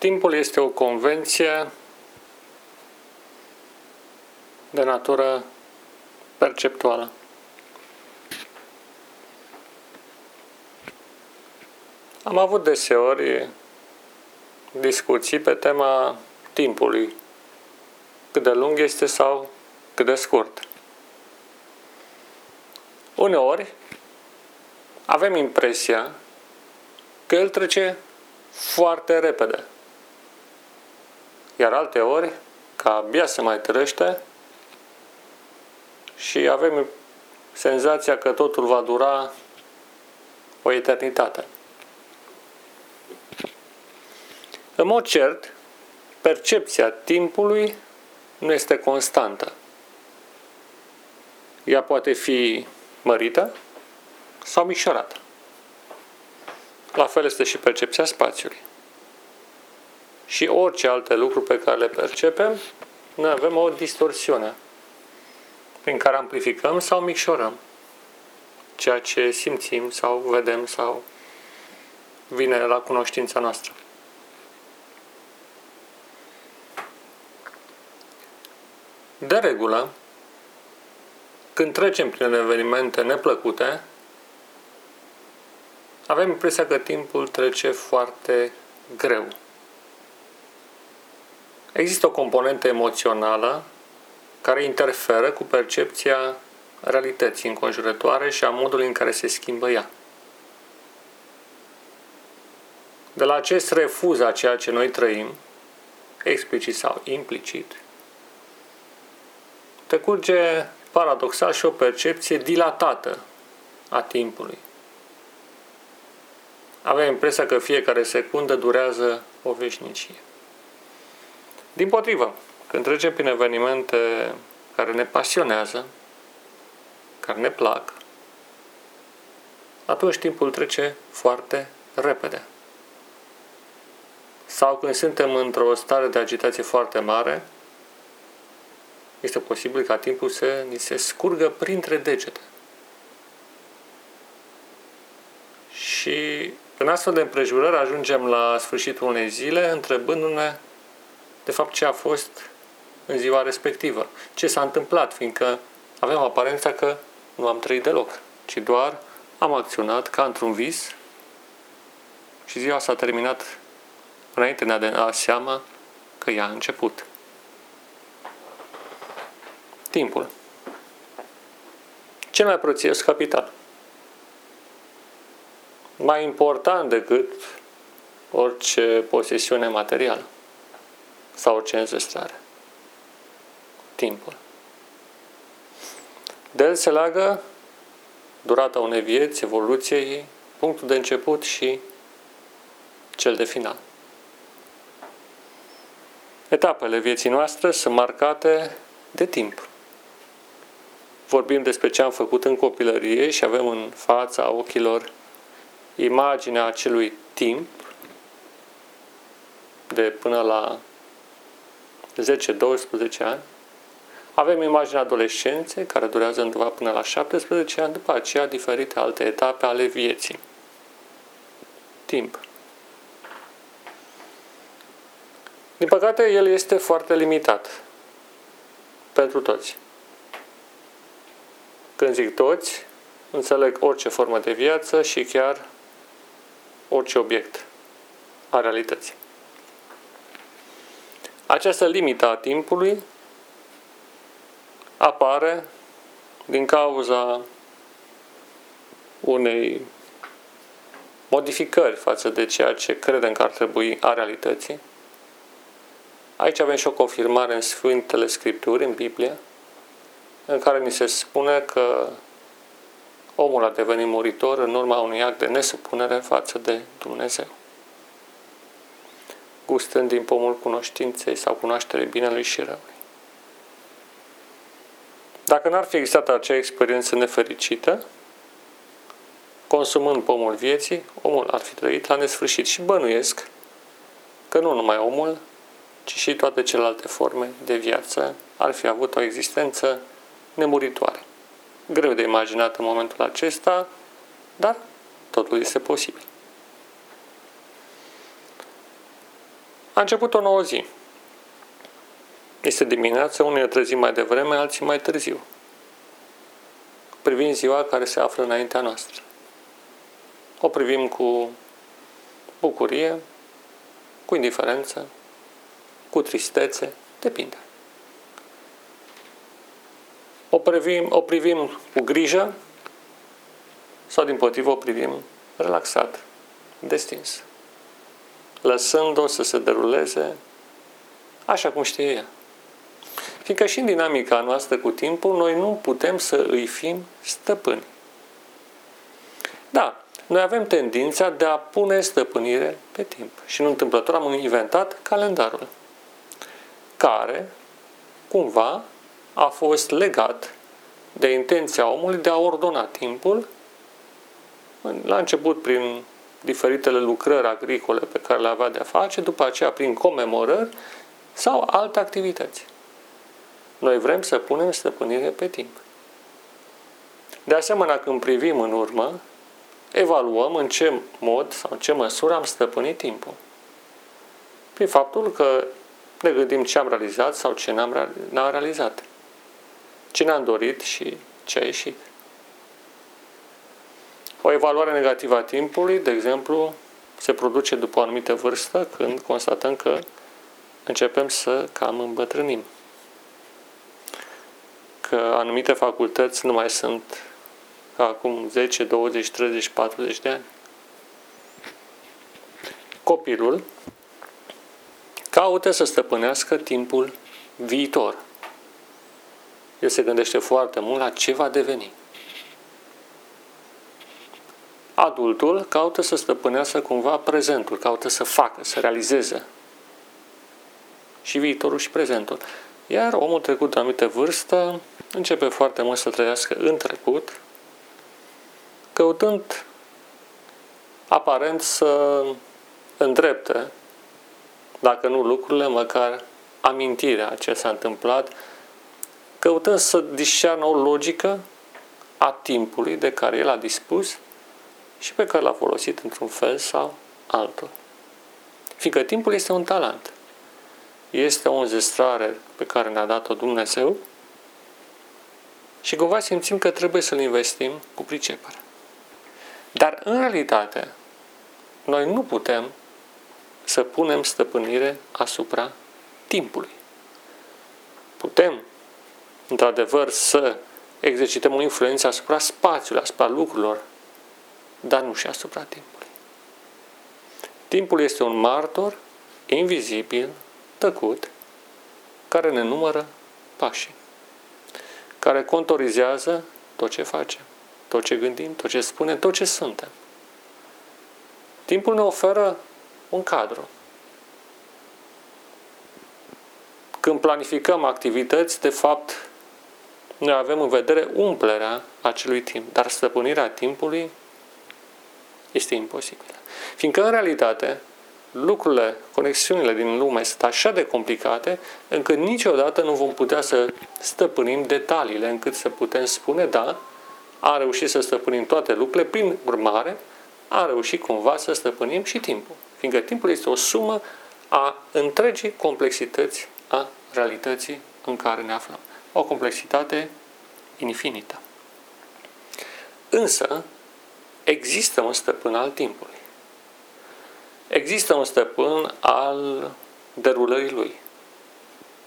Timpul este o convenție de natură perceptuală. Am avut deseori discuții pe tema timpului, cât de lung este sau cât de scurt. Uneori avem impresia că el trece foarte repede. Iar alte ori, ca abia se mai trăște și avem senzația că totul va dura o eternitate. În mod cert, percepția timpului nu este constantă. Ea poate fi mărită sau micșorată. La fel este și percepția spațiului. Și orice alte lucruri pe care le percepem, noi avem o distorsiune prin care amplificăm sau micșorăm ceea ce simțim sau vedem sau vine la cunoștința noastră. De regulă, când trecem prin evenimente neplăcute, avem impresia că timpul trece foarte greu. Există o componentă emoțională care interferă cu percepția realității înconjurătoare și a modului în care se schimbă ea. De la acest refuz a ceea ce noi trăim, explicit sau implicit, decurge paradoxal și o percepție dilatată a timpului. Avem impresia că fiecare secundă durează o veșnicie. Din potrivă, când trecem prin evenimente care ne pasionează, care ne plac, atunci timpul trece foarte repede. Sau când suntem într-o stare de agitație foarte mare, este posibil ca timpul să ni se scurgă printre degete. Și în astfel de împrejurări ajungem la sfârșitul unei zile întrebându-ne de fapt ce a fost în ziua respectivă, ce s-a întâmplat, fiindcă avem aparența că nu am trăit deloc, ci doar am acționat ca într-un vis și ziua s-a terminat înainte de a da seama că ea a început. Timpul. Cel mai prețios capital. Mai important decât orice posesiune materială sau orice înzestrare. Timpul. De el se leagă durata unei vieți, evoluția ei, punctul de început și cel de final. Etapele vieții noastre sunt marcate de timp vorbim despre ce am făcut în copilărie și avem în fața ochilor imaginea acelui timp de până la 10-12 ani. Avem imaginea adolescenței, care durează undeva până la 17 ani, după aceea diferite alte etape ale vieții. Timp. Din păcate, el este foarte limitat pentru toți. Când zic toți, înțeleg orice formă de viață și chiar orice obiect a realității. Această limită a timpului apare din cauza unei modificări față de ceea ce credem că ar trebui a realității. Aici avem și o confirmare în Sfintele Scripturi, în Biblie, în care ni se spune că omul a devenit muritor în urma unui act de nesupunere față de Dumnezeu. Gustând din pomul cunoștinței sau cunoaștere binelui și răului. Dacă n-ar fi existat acea experiență nefericită, consumând pomul vieții, omul ar fi trăit la nesfârșit și bănuiesc că nu numai omul, ci și toate celelalte forme de viață ar fi avut o existență nemuritoare. Greu de imaginat în momentul acesta, dar totul este posibil. A început o nouă zi. Este dimineața, unii ne trezim mai devreme, alții mai târziu. Privim ziua care se află înaintea noastră. O privim cu bucurie, cu indiferență, cu tristețe, depinde. O privim, o privim cu grijă sau din potrivă o privim relaxat, destins, lăsând-o să se deruleze așa cum știe ea. Fiindcă și în dinamica noastră cu timpul, noi nu putem să îi fim stăpâni. Da, noi avem tendința de a pune stăpânire pe timp. Și în întâmplător am inventat calendarul, care, cumva, a fost legat de intenția omului de a ordona timpul, la început prin diferitele lucrări agricole pe care le avea de-a face, după aceea prin comemorări sau alte activități. Noi vrem să punem stăpânire pe timp. De asemenea, când privim în urmă, evaluăm în ce mod sau în ce măsură am stăpânit timpul. Prin faptul că ne gândim ce am realizat sau ce n-am realizat. Ce ne-am dorit și ce a ieșit. O evaluare negativă a timpului, de exemplu, se produce după o anumită vârstă când constatăm că începem să cam îmbătrânim. Că anumite facultăți nu mai sunt ca acum 10, 20, 30, 40 de ani. Copilul caută să stăpânească timpul viitor. El se gândește foarte mult la ce va deveni. Adultul caută să stăpânească cumva prezentul, caută să facă, să realizeze și viitorul și prezentul. Iar omul trecut de anumite vârstă începe foarte mult să trăiască în trecut, căutând aparent să îndrepte, dacă nu lucrurile, măcar amintirea ce s-a întâmplat, căutând să discearnă o logică a timpului de care el a dispus și pe care l-a folosit într-un fel sau altul. Fiindcă timpul este un talent. Este o înzestrare pe care ne-a dat-o Dumnezeu și cumva simțim că trebuie să-l investim cu pricepere. Dar în realitate, noi nu putem să punem stăpânire asupra timpului. Putem, într-adevăr, să exercităm o influență asupra spațiului, asupra lucrurilor, dar nu și asupra timpului. Timpul este un martor invizibil, tăcut, care ne numără pașii, care contorizează tot ce facem tot ce gândim, tot ce spunem, tot ce suntem. Timpul ne oferă un cadru. Când planificăm activități, de fapt, noi avem în vedere umplerea acelui timp, dar stăpânirea timpului este imposibilă. Fiindcă, în realitate, lucrurile, conexiunile din lume sunt așa de complicate, încât niciodată nu vom putea să stăpânim detaliile, încât să putem spune, da, a reușit să stăpânim toate lucrurile, prin urmare, a reușit cumva să stăpânim și timpul. Fiindcă timpul este o sumă a întregii complexități a realității în care ne aflăm. O complexitate infinită. Însă, există un stăpân al timpului. Există un stăpân al derulării lui.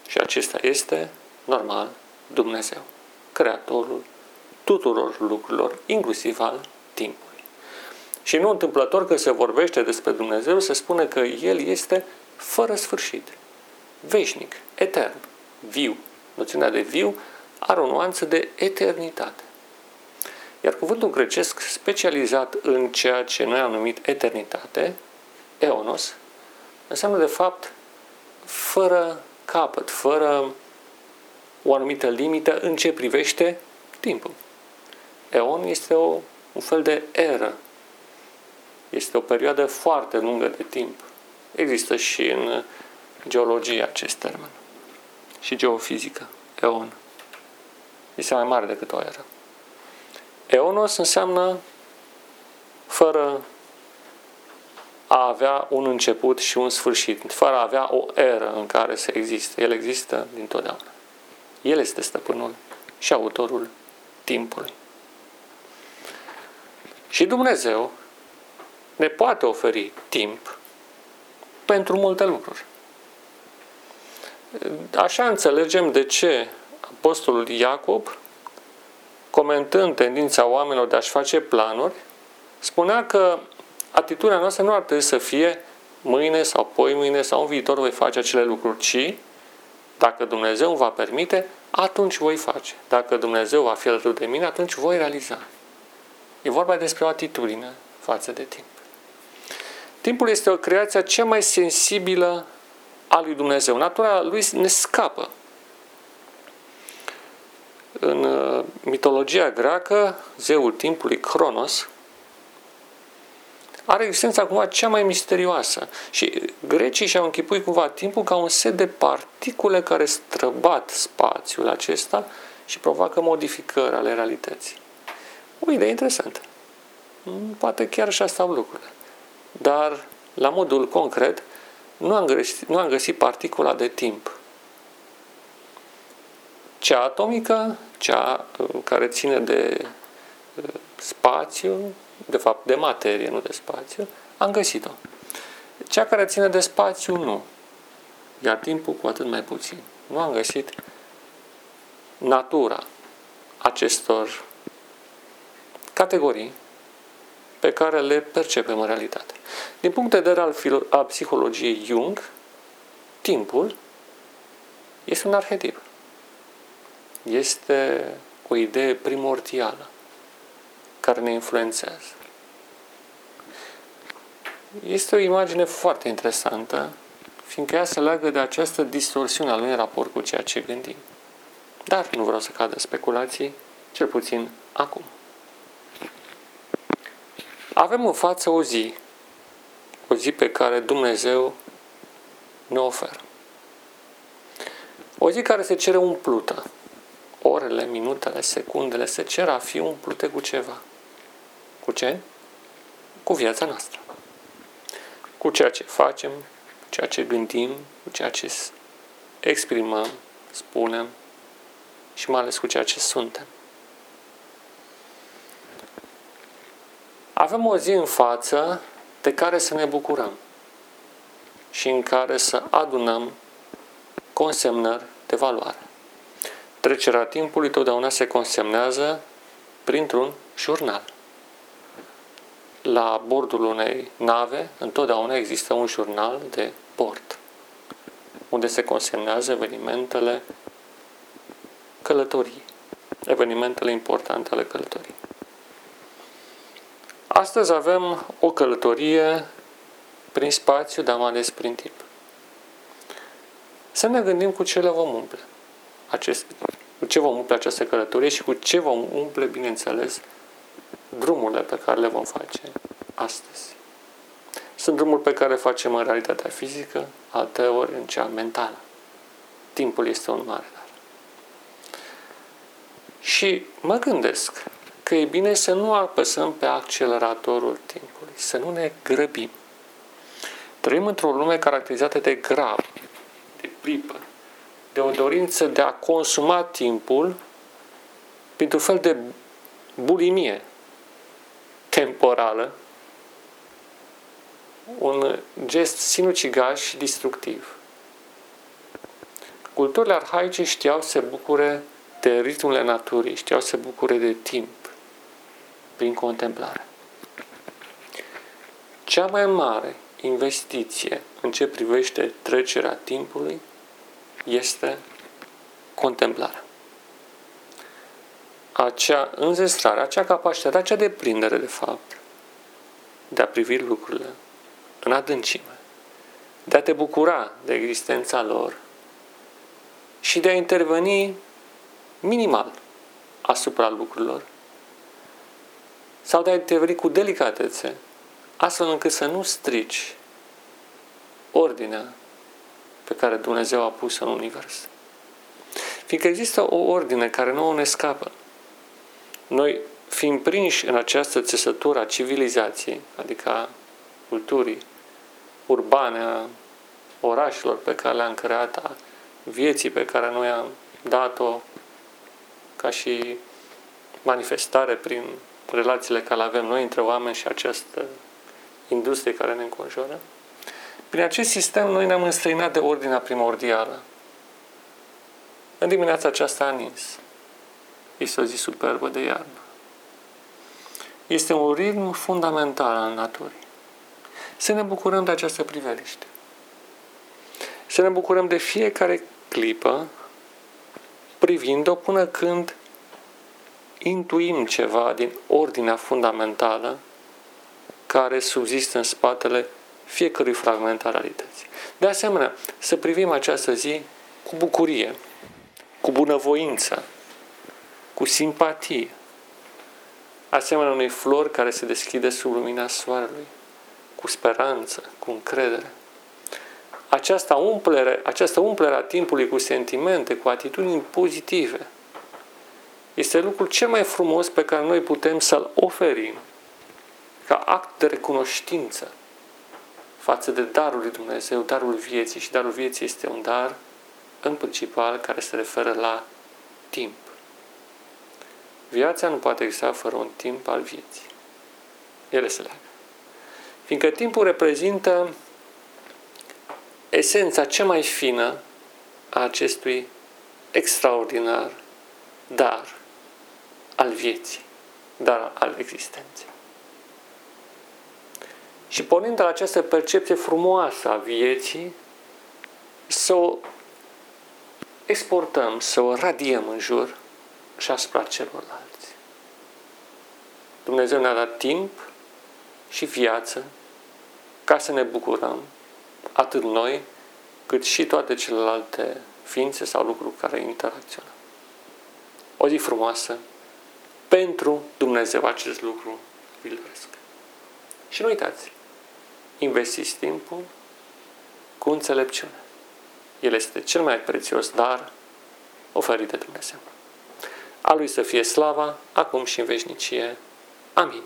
Și acesta este, normal, Dumnezeu, Creatorul tuturor lucrurilor, inclusiv al timpului. Și nu întâmplător că se vorbește despre Dumnezeu, se spune că El este fără sfârșit, veșnic, etern, viu. Noțiunea de viu are o nuanță de eternitate. Iar cuvântul grecesc specializat în ceea ce noi am numit eternitate, eonos, înseamnă de fapt fără capăt, fără o anumită limită în ce privește timpul. Eon este o, un fel de eră. Este o perioadă foarte lungă de timp. Există și în geologie acest termen. Și geofizică. Eon. Este mai mare decât o eră. Eonos înseamnă fără a avea un început și un sfârșit, fără a avea o eră în care să existe. El există dintotdeauna. El este stăpânul și autorul timpului. Și Dumnezeu ne poate oferi timp pentru multe lucruri. Așa înțelegem de ce Apostolul Iacob, comentând tendința oamenilor de a-și face planuri, spunea că atitudinea noastră nu ar trebui să fie mâine sau poi mâine sau în viitor voi face acele lucruri, ci dacă Dumnezeu îmi va permite, atunci voi face. Dacă Dumnezeu va fi alături de mine, atunci voi realiza. E vorba despre o atitudine față de timp. Timpul este o creație cea mai sensibilă a lui Dumnezeu. Natura lui ne scapă. În uh, mitologia greacă, zeul timpului, Cronos, are existența cumva cea mai misterioasă. Și grecii și-au închipuit cumva timpul ca un set de particule care străbat spațiul acesta și provoacă modificări ale realității. O idee interesantă. Mm, poate chiar așa stau lucrurile. Dar, la modul concret, nu am găsit, nu am găsit particula de timp. Cea atomică, cea uh, care ține de uh, spațiu, de fapt de materie, nu de spațiu, am găsit-o. Cea care ține de spațiu, nu. Iar timpul cu atât mai puțin. Nu am găsit natura acestor categorii pe care le percepem în realitate. Din punct de vedere al, filo- al psihologiei Jung, timpul este un arhetip. Este o idee primordială care ne influențează. Este o imagine foarte interesantă, fiindcă ea se leagă de această distorsiune a lui în raport cu ceea ce gândim. Dar nu vreau să cadă speculații, cel puțin acum. Avem în față o zi, o zi pe care Dumnezeu ne oferă. O zi care se cere umplută. Orele, minutele, secundele se cer a fi umplute cu ceva. Cu ce? Cu viața noastră. Cu ceea ce facem, cu ceea ce gândim, cu ceea ce exprimăm, spunem și mai ales cu ceea ce suntem. Avem o zi în față de care să ne bucurăm și în care să adunăm consemnări de valoare. Trecerea timpului totdeauna se consemnează printr-un jurnal. La bordul unei nave întotdeauna există un jurnal de bord unde se consemnează evenimentele călătorii, evenimentele importante ale călătoriei. Astăzi avem o călătorie prin spațiu, dar mai ales prin timp. Să ne gândim cu ce le vom umple. Acest, cu ce vom umple această călătorie și cu ce vom umple, bineînțeles, drumurile pe care le vom face astăzi. Sunt drumuri pe care le facem în realitatea fizică, alte ori în cea mentală. Timpul este un mare dar. Și mă gândesc că e bine să nu apăsăm pe acceleratorul timpului, să nu ne grăbim. Trăim într-o lume caracterizată de grav, de pripă, de o dorință de a consuma timpul printr-un fel de bulimie temporală, un gest sinucigaș și destructiv. Culturile arhaice știau să se bucure de ritmurile naturii, știau să se bucure de timp prin contemplare. Cea mai mare investiție în ce privește trecerea timpului este contemplarea. Acea înzestrare, acea capacitate, acea deprindere, de fapt, de a privi lucrurile în adâncime, de a te bucura de existența lor și de a interveni minimal asupra lucrurilor sau de a interveni cu delicatețe, astfel încât să nu strici ordinea pe care Dumnezeu a pus în univers. Fiindcă există o ordine care nu ne scapă. Noi, fiind prinși în această țesătură a civilizației, adică a culturii urbane, a orașelor pe care le-am creat, a vieții pe care noi am dat-o ca și manifestare prin relațiile care le avem noi între oameni și această industrie care ne înconjoară. Prin acest sistem noi ne-am înstrăinat de ordinea primordială. În dimineața aceasta a nins. Este o zi superbă de iarnă. Este un ritm fundamental al naturii. Să ne bucurăm de această priveliște. Să ne bucurăm de fiecare clipă privind-o până când intuim ceva din ordinea fundamentală care subzistă în spatele fiecărui fragment al realității. De asemenea, să privim această zi cu bucurie, cu bunăvoință, cu simpatie, asemenea unei flori care se deschide sub lumina soarelui, cu speranță, cu încredere. Această umplere, această umplere a timpului cu sentimente, cu atitudini pozitive, este lucrul cel mai frumos pe care noi putem să-l oferim ca act de recunoștință față de darul lui Dumnezeu, darul vieții. Și darul vieții este un dar, în principal, care se referă la timp. Viața nu poate exista fără un timp al vieții. Ele se leagă. Fiindcă timpul reprezintă esența cea mai fină a acestui extraordinar dar al vieții, dar al existenței. Și pornind de la această percepție frumoasă a vieții, să o exportăm, să o radiem în jur și asupra celorlalți. Dumnezeu ne-a dat timp și viață ca să ne bucurăm, atât noi, cât și toate celelalte ființe sau lucruri care interacționăm. O zi frumoasă pentru Dumnezeu acest lucru vi doresc. Și nu uitați, investiți timpul cu înțelepciune. El este cel mai prețios dar oferit de Dumnezeu. A Lui să fie slava, acum și în veșnicie. Amin.